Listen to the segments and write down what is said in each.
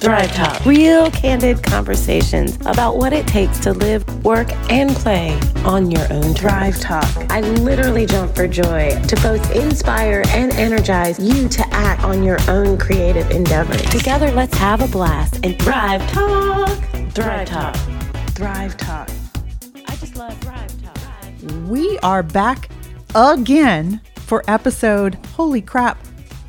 ThrivTalk. Real candid conversations about what it takes to live, work, and play on your own Thrive Talk. I literally jump for joy to both inspire and energize you to act on your own creative endeavors. Together, let's have a blast and Thrive Talk. ThrivTalk. Thrive Talk. I just love Thrive Talk. We are back again for episode, holy crap,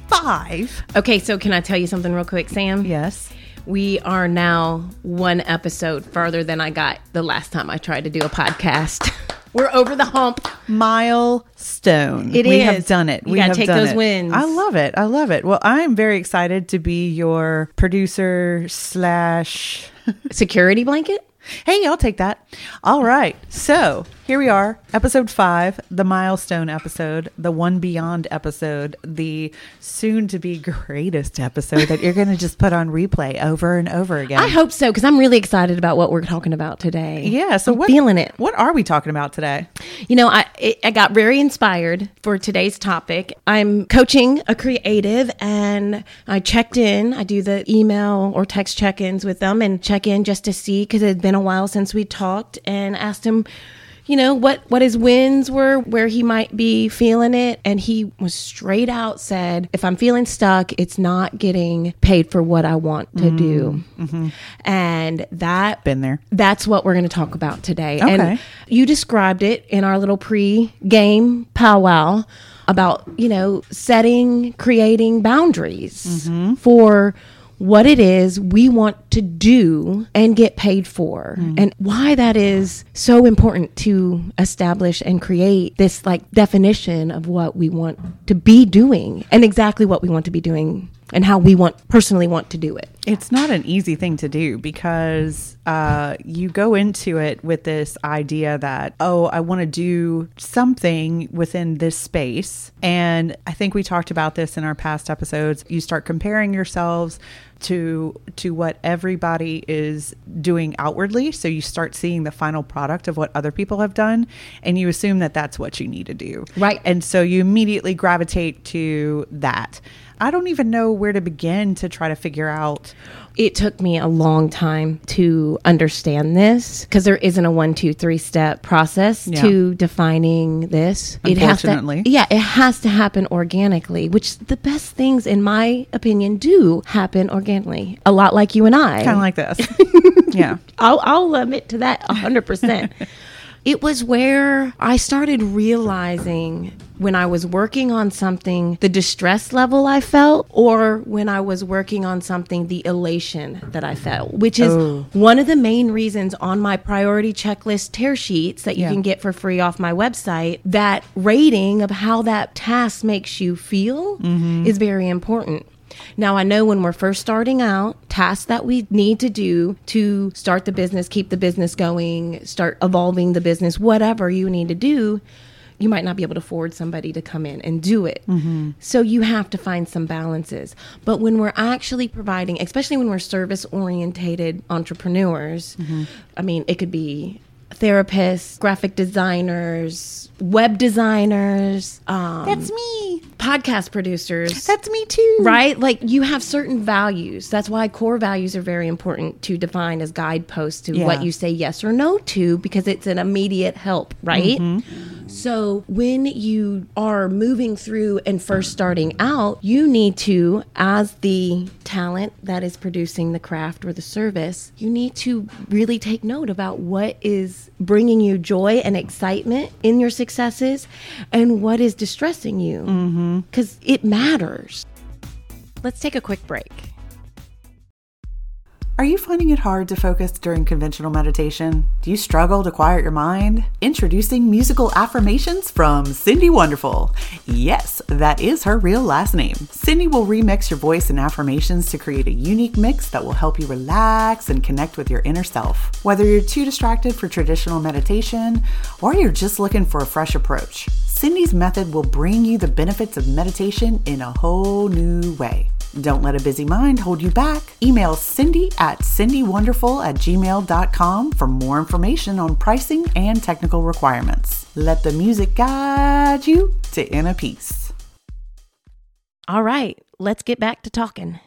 five. Okay, so can I tell you something real quick, Sam? Yes. We are now one episode further than I got the last time I tried to do a podcast. We're over the hump. Milestone. It we is. have done it. You we gotta have take done those it. wins. I love it. I love it. Well, I'm very excited to be your producer slash. Security blanket? Hey, I'll take that. All right. So here we are, episode five, the milestone episode, the one beyond episode, the soon to be greatest episode that you're going to just put on replay over and over again. I hope so, because I'm really excited about what we're talking about today. Yeah. So I'm what, feeling it. What are we talking about today? You know, I it, I got very inspired for today's topic. I'm coaching a creative, and I checked in. I do the email or text check-ins with them, and check in just to see because it had been a while since we talked, and asked him. You know what? What his wins were, where he might be feeling it, and he was straight out said, "If I'm feeling stuck, it's not getting paid for what I want to mm-hmm. do," mm-hmm. and that Been there. that's what we're going to talk about today. Okay. And you described it in our little pre-game powwow about, you know, setting, creating boundaries mm-hmm. for what it is we want to do and get paid for and why that is so important to establish and create this like definition of what we want to be doing and exactly what we want to be doing and how we want personally want to do it. It's not an easy thing to do because uh, you go into it with this idea that, oh, I want to do something within this space. And I think we talked about this in our past episodes. You start comparing yourselves to to what everybody is doing outwardly. So you start seeing the final product of what other people have done and you assume that that's what you need to do. Right. and so you immediately gravitate to that i don't even know where to begin to try to figure out it took me a long time to understand this because there isn't a one, two, three step process Yeah. to defining this. Unfortunately. It has to, yeah, it has to happen organically, which the best things, in my opinion, do happen organically. A lot like you and I. kind of like this yeah I'll, I'll admit to that 100%. It was where I started realizing when I was working on something, the distress level I felt, or when I was working on something, the elation that I felt, which is Oh. one of the main reasons on my priority checklist tear sheets that you Yeah. can get for free off my website, that rating of how that task makes you feel mm-hmm. is very important. Now, I know when we're first starting out, tasks that we need to do to start the business, keep the business going, start evolving the business, whatever you need to do, you might not be able to afford somebody to come in and do it. Mm-hmm. So you have to find some balances. But when we're actually providing, especially when we're service orientated entrepreneurs, mm-hmm. I mean, it could be therapists, graphic designers, web designers, um, that's me podcast producers. that's me too right? Like you have certain values. That's why core values are very important to define as guideposts to Yeah. what you say yes or no to because it's an immediate help, right? So when you are moving through and first starting out, you need to, as the talent that is producing the craft or the service, you need to really take note about what is bringing you joy and excitement in your successes and what is distressing you. Mm-hmm. Because it matters. Let's take a quick break. Are you finding it hard to focus during conventional meditation? Do you struggle to quiet your mind? Introducing musical affirmations from Cindy Wonderful. Yes, that is her real last name. Cindy will remix your voice and affirmations to create a unique mix that will help you relax and connect with your inner self. Whether you're too distracted for traditional meditation or you're just looking for a fresh approach, Cindy's method will bring you the benefits of meditation in a whole new way. Don't let a busy mind hold you back. Email Cindy at cindywonderful at gmail.com for more information on pricing and technical requirements. Let the music guide you to inner peace. All right, let's get back to talking.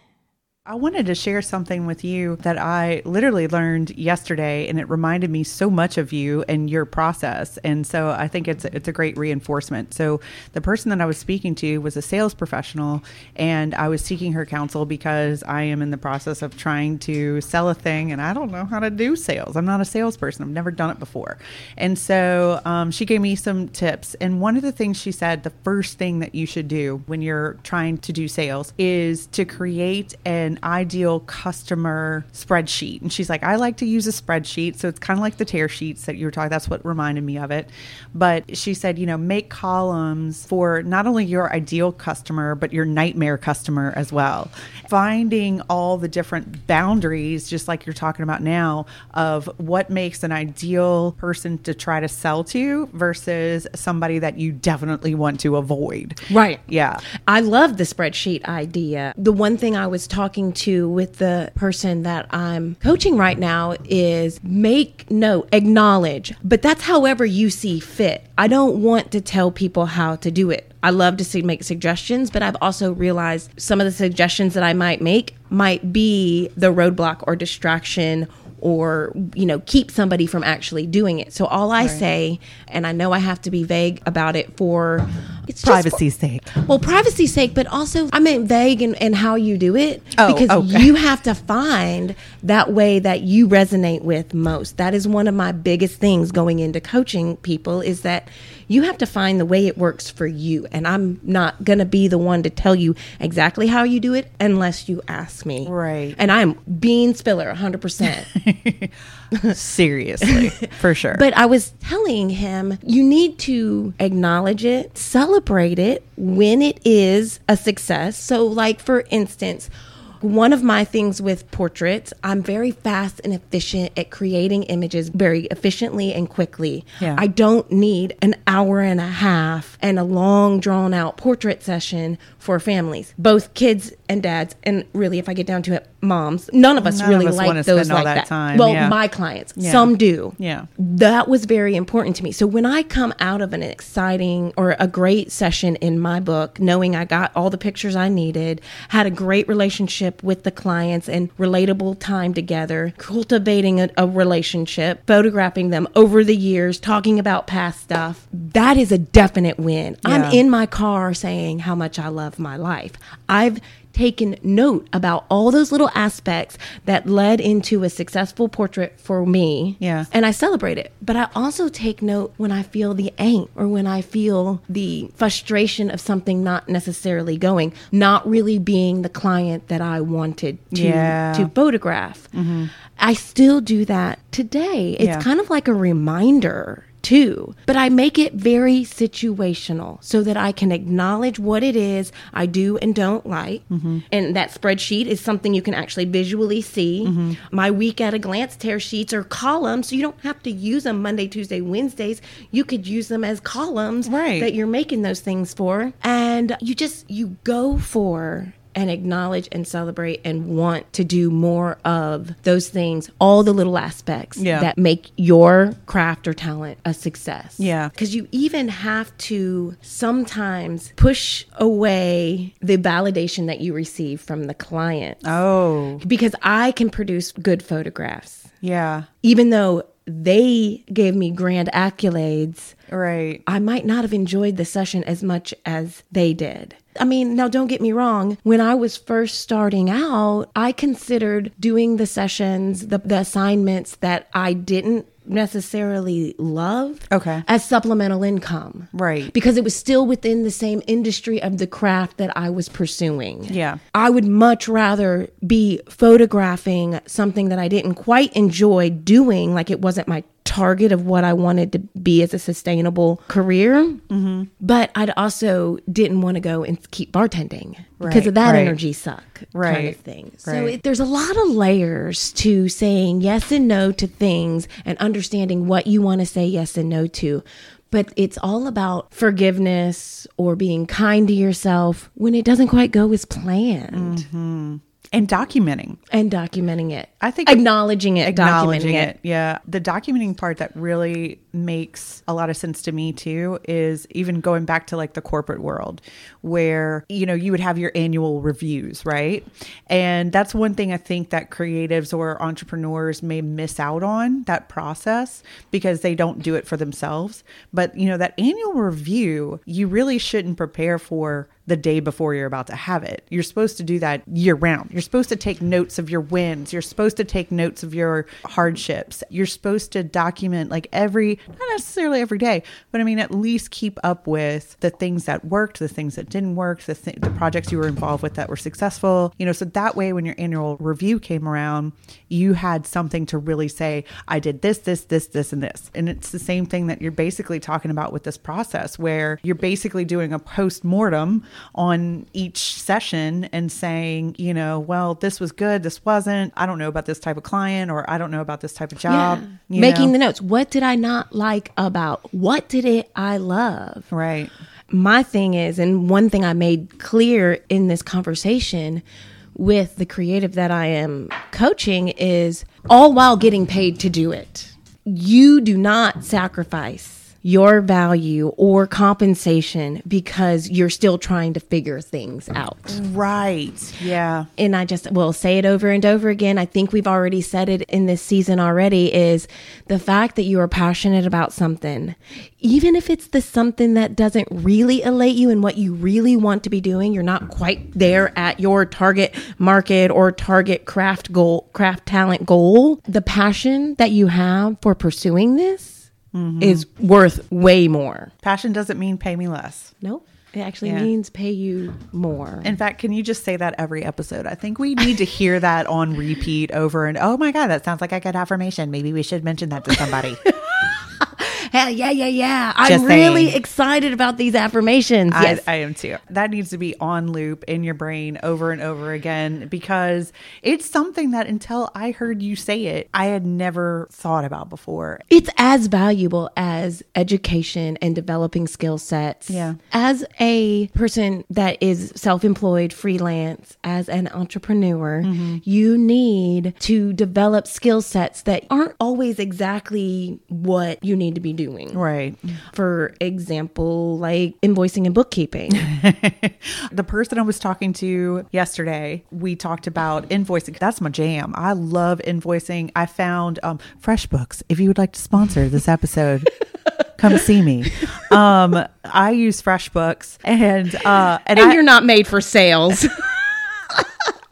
I wanted to share something with you that I literally learned yesterday, and it reminded me so much of you and your process. And so I think it's it's a great reinforcement. So the person that I was speaking to was a sales professional, and I was seeking her counsel because I am in the process of trying to sell a thing, and I don't know how to do sales. I'm not a salesperson. I've never done it before, and so um, she gave me some tips. And one of the things she said, the first thing that you should do when you're trying to do sales is to create an ideal customer spreadsheet. And she's like, I like to use a spreadsheet. So it's kind of like the tear sheets that you were talking. That's what reminded me of it. But she said, you know, make columns for not only your ideal customer, but your nightmare customer as well. Finding all the different boundaries, just like you're talking about now, of what makes an ideal person to try to sell to versus somebody that you definitely want to avoid. Right. Yeah. I love the spreadsheet idea. The one thing I was talking to with the person that I'm coaching right now is make note, acknowledge, but that's however you see fit. I don't want to tell people how to do it. I love to see, make suggestions, but I've also realized some of the suggestions that I might make might be the roadblock or distraction or you know keep somebody from actually doing it so all i Right. say and i know i have to be vague about it for it's just Privacy's sake. well, privacy's sake, but also I meant vague in, in how you do it Oh, because okay. you have to find that way that you resonate with most. That is one of my biggest things going into coaching people is that you have to find the way it works for you. And I'm not going to be the one to tell you exactly how you do it unless you ask me. Right. And I'm bean spiller 100%. Seriously, for sure. But I was telling him, you need to acknowledge it, celebrate it when it is a success. So, like, for instance, one of my things with portraits, I'm very fast and efficient at creating images very efficiently and quickly. Yeah. I don't need an hour and a half and a long drawn out portrait session for families, both kids and dads, and really, if I get down to it, moms. None of us None of really us wanna like those like that that. time, Well, yeah. my clients, Yeah. some do yeah. that was very important to me. So when I come out of an exciting or a great session in my book, knowing I got all the pictures I needed, had a great relationship with the clients and relatable time together, cultivating a, a relationship, photographing them over the years, talking about past stuff, that is a definite win. Yeah. I'm in my car saying how much I love my life. I've taken note about all those little aspects that led into a successful portrait for me. Yeah. And I celebrate it. But I also take note when I feel the angst or when I feel the frustration of something not necessarily going, not really being the client that I wanted to, Yeah. to photograph. Mm-hmm. I still do that today. It's Yeah. kind of like a reminder too. But I make it very situational so that I can acknowledge what it is I do and don't like. Mm-hmm. And that spreadsheet is something you can actually visually see. Mm-hmm. My week at a glance tear sheets are columns, so you don't have to use them Monday, Tuesday, Wednesdays. You could use them as columns Right. that you're making those things for. And you just you go for and acknowledge and celebrate and want to do more of those things, all the little aspects Yeah. that make your craft or talent a success. Yeah. Because you even have to sometimes push away the validation that you receive from the client. Oh, Because I can produce good photographs, yeah. even though they gave me grand accolades. Right. I might not have enjoyed the session as much as they did. I mean, now don't get me wrong. When I was first starting out, I considered doing the sessions, the, the assignments that I didn't necessarily love Okay. as supplemental income. Right. Because it was still within the same industry of the craft that I was pursuing. Yeah. I would much rather be photographing something that I didn't quite enjoy doing, like it wasn't my target of what I wanted to be as a sustainable career. Mm-hmm. But I'd also didn't want to go and keep bartending because Right, of that right. energy suck kind of thing. So it, there's a lot of layers to saying yes and no to things and understanding what you want to say yes and no to. But it's all about forgiveness or being kind to yourself when it doesn't quite go as planned. And documenting. and documenting it. I think acknowledging it, acknowledging documenting it. Yeah. The documenting part that really makes a lot of sense to me too is even going back to like the corporate world where, you know, you would have your annual reviews, right? And that's one thing I think that creatives or entrepreneurs may miss out on that process because they don't do it for themselves. But, you know, that annual review, you really shouldn't prepare for the day before you're about to have it. You're supposed to do that year round. You're supposed to take notes of your wins. You're supposed to take notes of your hardships. You're supposed to document like every, not necessarily every day, but I mean, at least keep up with the things that worked, the things that didn't work, the, th- the projects you were involved with that were successful. You know, so that way when your annual review came around, you had something to really say, I did this, this, this, this, and this. And it's the same thing that you're basically talking about with this process where you're basically doing a post mortem on each session and saying, you know, well, this was good, this wasn't. I don't know about this type of client or I don't know about this type of job. you Making know? the notes. What did I not like about? What did it I love? right. my thing is, and one thing I made clear in this conversation with the creative that I am coaching is all while getting paid to do it. You do not sacrifice your value or compensation because you're still trying to figure things out. Right. Yeah. And I just will say it over and over again. I think we've already said it in this season already is the fact that you are passionate about something, even if it's the something that doesn't really elate you and what you really want to be doing, you're not quite there at your target market or target craft goal, craft talent goal. The passion that you have for pursuing this Mm-hmm. is worth way more. Passion doesn't mean pay me less. Nope. It actually Yeah. means pay you more. In fact, can you just say that every episode? I think we need to hear that on repeat over and oh my god, that sounds like a good affirmation. Maybe we should mention that to somebody. Hell yeah, yeah, yeah. I'm really saying. excited about these affirmations. Yes. I, I am too. That needs to be on loop in your brain over and over again because it's something that until I heard you say it, I had never thought about before. it's as valuable as education and developing skill sets. Yeah. As a person that is self employed, freelance, as an entrepreneur, Mm-hmm. you need to develop skill sets that aren't always exactly what you need to be doing. Right. For example, like invoicing and bookkeeping. The person I was talking to yesterday, we talked about invoicing. That's my jam. I love invoicing. I found um, FreshBooks. If you would like to sponsor this episode, come see me. Um, I use FreshBooks, and uh, and, and I, you're not made for sales.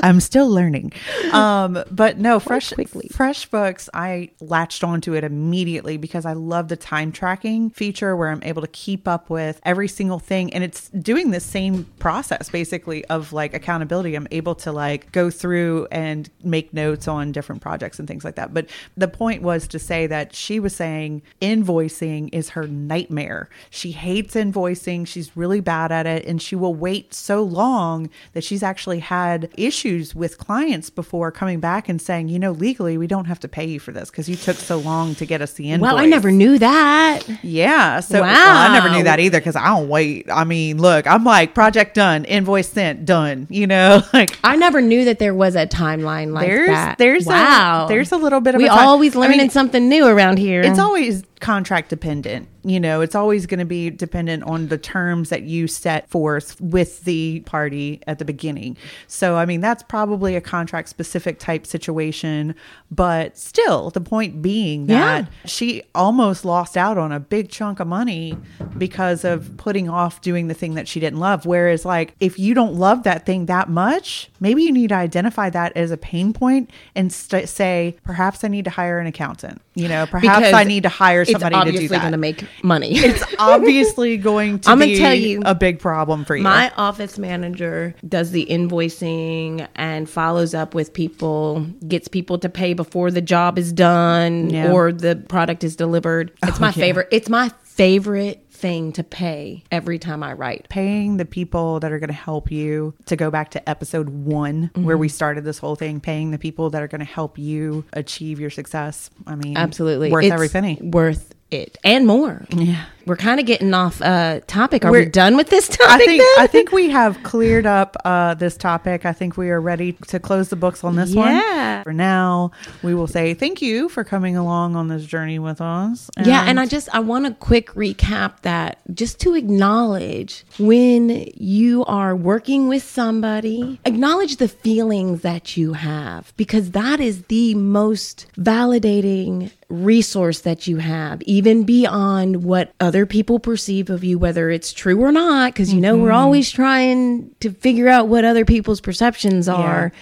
I'm still learning. Um, but no, Fresh quickly. FreshBooks, I latched onto it immediately because I love the time tracking feature where I'm able to keep up with every single thing. And it's doing the same process basically of like accountability. I'm able to like go through and make notes on different projects and things like that. But the point was to say that she was saying invoicing is her nightmare. She hates invoicing. She's really bad at it. And she will wait so long that she's actually had issues with clients before coming back and saying, you know, legally, we don't have to pay you for this because you took so long to get us the invoice. well, I never knew that. Yeah. So Wow. well, I never knew that either because I don't wait. I mean, look, I'm like, project done, invoice sent, done. You know, like I never knew that there was a timeline like there's that. there's wow. a, there's a little bit of we always I learning mean, something new around here. it's always contract dependent. You know, it's always going to be dependent on the terms that you set forth with the party at the beginning. So, I mean, that's probably a contract specific type situation, but still, the point being that she almost lost out on a big chunk of money because of putting off doing the thing that she didn't love. Whereas, like, if you don't love that thing that much, maybe you need to identify that as a pain point and st- say, perhaps I need to hire an accountant. You know, perhaps Because I need to hire somebody to do obviously going to make money. it's obviously going to I'm gonna be tell you, a big problem for you. My office manager does the invoicing and follows up with people, gets people to pay before the job is done Yeah. or the product is delivered. It's oh, my yeah. favorite. It's my favorite thing to pay every time I write. paying the people that are going to help you to go back to episode one where Mm-hmm. we started this whole thing paying the people that are going to help you achieve your success i mean Absolutely. worth It's every penny Worth it and more. yeah we're kind of getting off uh, topic. Are we We're- done with this topic? I think? I think we have cleared up uh, this topic. I think we are ready to close the books on this Yeah. one. For now, we will say thank you for coming along on this journey with us. Yeah, and I just I want to quick recap that just to acknowledge when you are working with somebody, acknowledge the feelings that you have because that is the most validating resource that you have even beyond what other people perceive of you whether it's true or not because you know we're mm-hmm. always trying to figure out what other people's perceptions are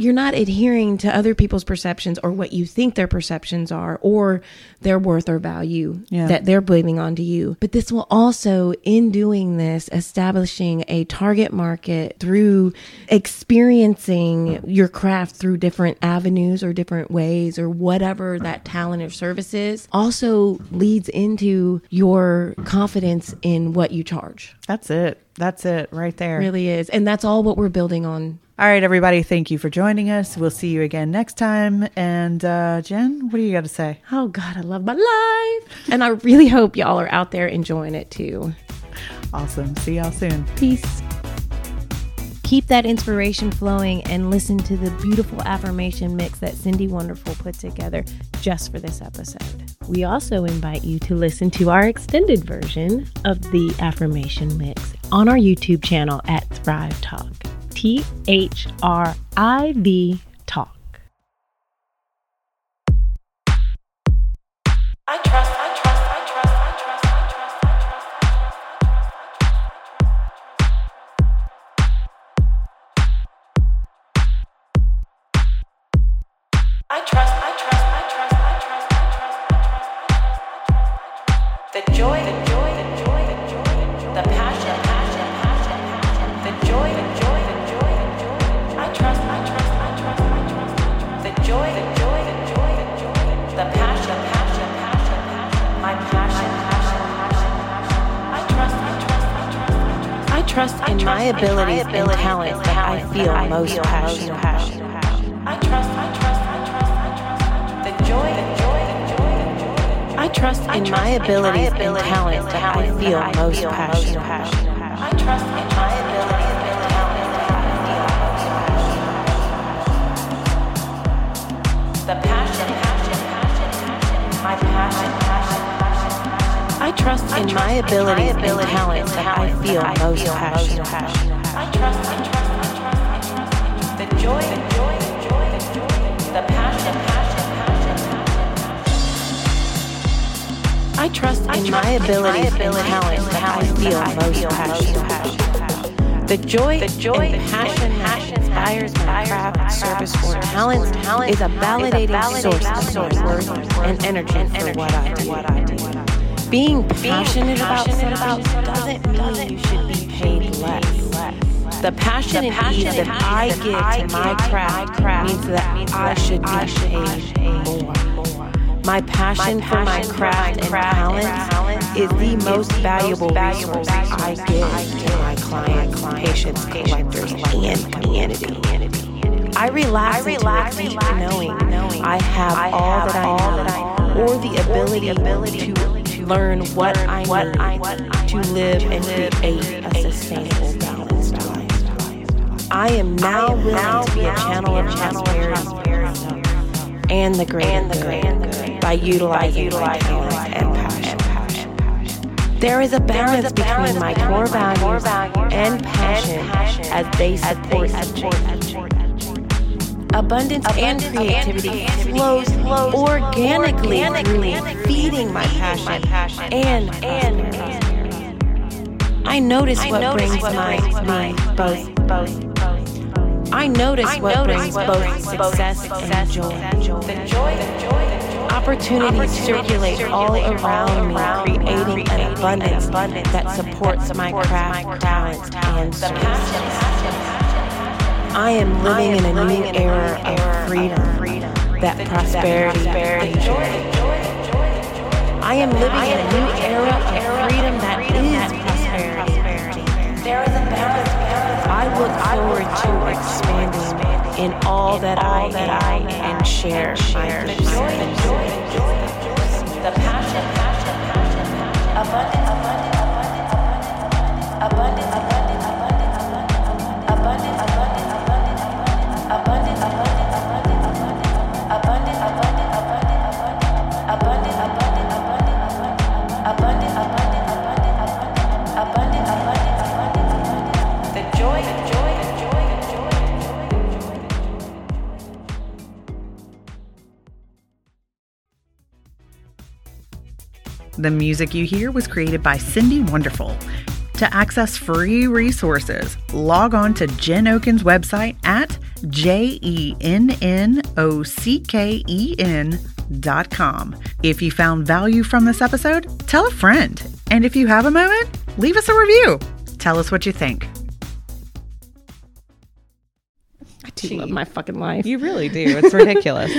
you're not adhering to other people's perceptions or what you think their perceptions are or their worth or value Yeah. that they're blaming onto you. But this will also, in doing this, establishing a target market through experiencing your craft through different avenues or different ways or whatever that talent or service is, also leads into your confidence in what you charge. that's it. That's it right there. Really is. And that's all what we're building on All right, everybody. Thank you for joining us. We'll see you again next time. And uh, Jenn, what do you got to say? Oh God, I love my life. And I really hope y'all are out there enjoying it too. Awesome. See y'all soon. Peace. Keep that inspiration flowing and listen to the beautiful affirmation mix that Cindy Wonderful put together just for this episode. We also invite you to listen to our extended version of the affirmation mix on our YouTube channel at ThrivTalk. T H R I V Talk. I trust in my abilities and talents that I feel most passionate about. I trust, I trust, I trust, I trust, the joy, the joy, the joy, the joy. I trust in my abilities and talents that I feel most passionate about. I trust in my abilities and talents that I feel most passionate about. I trust, I trust, I trust, I trust. The joy, the joy, the joy, the joy, the passion, passion, passion, passion. I trust in my abilities and talents that I feel most passionate about. The joy, the joy and passion that inspires my craft, service, or talent is a validating source of worth and energy for what I do. Being passionate about something doesn't mean you should be paid less. The passion and ease that I give to my craft means that I should be paid more. My passion for my craft and talent is the most valuable resource I give to my clients, patients, collectors, and community. I relax into a deep knowing I have all that I need or the ability to learn what I need to live and create a sustainable, balanced life. I am now willing to be a channel of prosperity and the greater good by utilizing my talents and passion. There is a balance between my core values and passion as they support each other. Abundance and creativity flows organically through me, feeding my passion and prosperity. I notice what brings my me both both. I notice what brings both success and joy. Opportunities circulate all around me, creating an abundance that supports my craft, talents, and service. I am living in a new era of freedom, that prosperity and joy. I am living in a new era of freedom that is prosperity. There is a balance. I look forward to expanding in all that I am and share my The joy, the joy, the joy, the joy. The passion, passion, passion, passion. The music you hear was created by Cindy Wonderful. To access free resources, log on to Jenn Ocken's website at J E N N O C K E N dot com. If you found value from this episode, tell a friend. And if you have a moment, leave us a review. Tell us what you think. I do love my fucking life. You really do. It's ridiculous.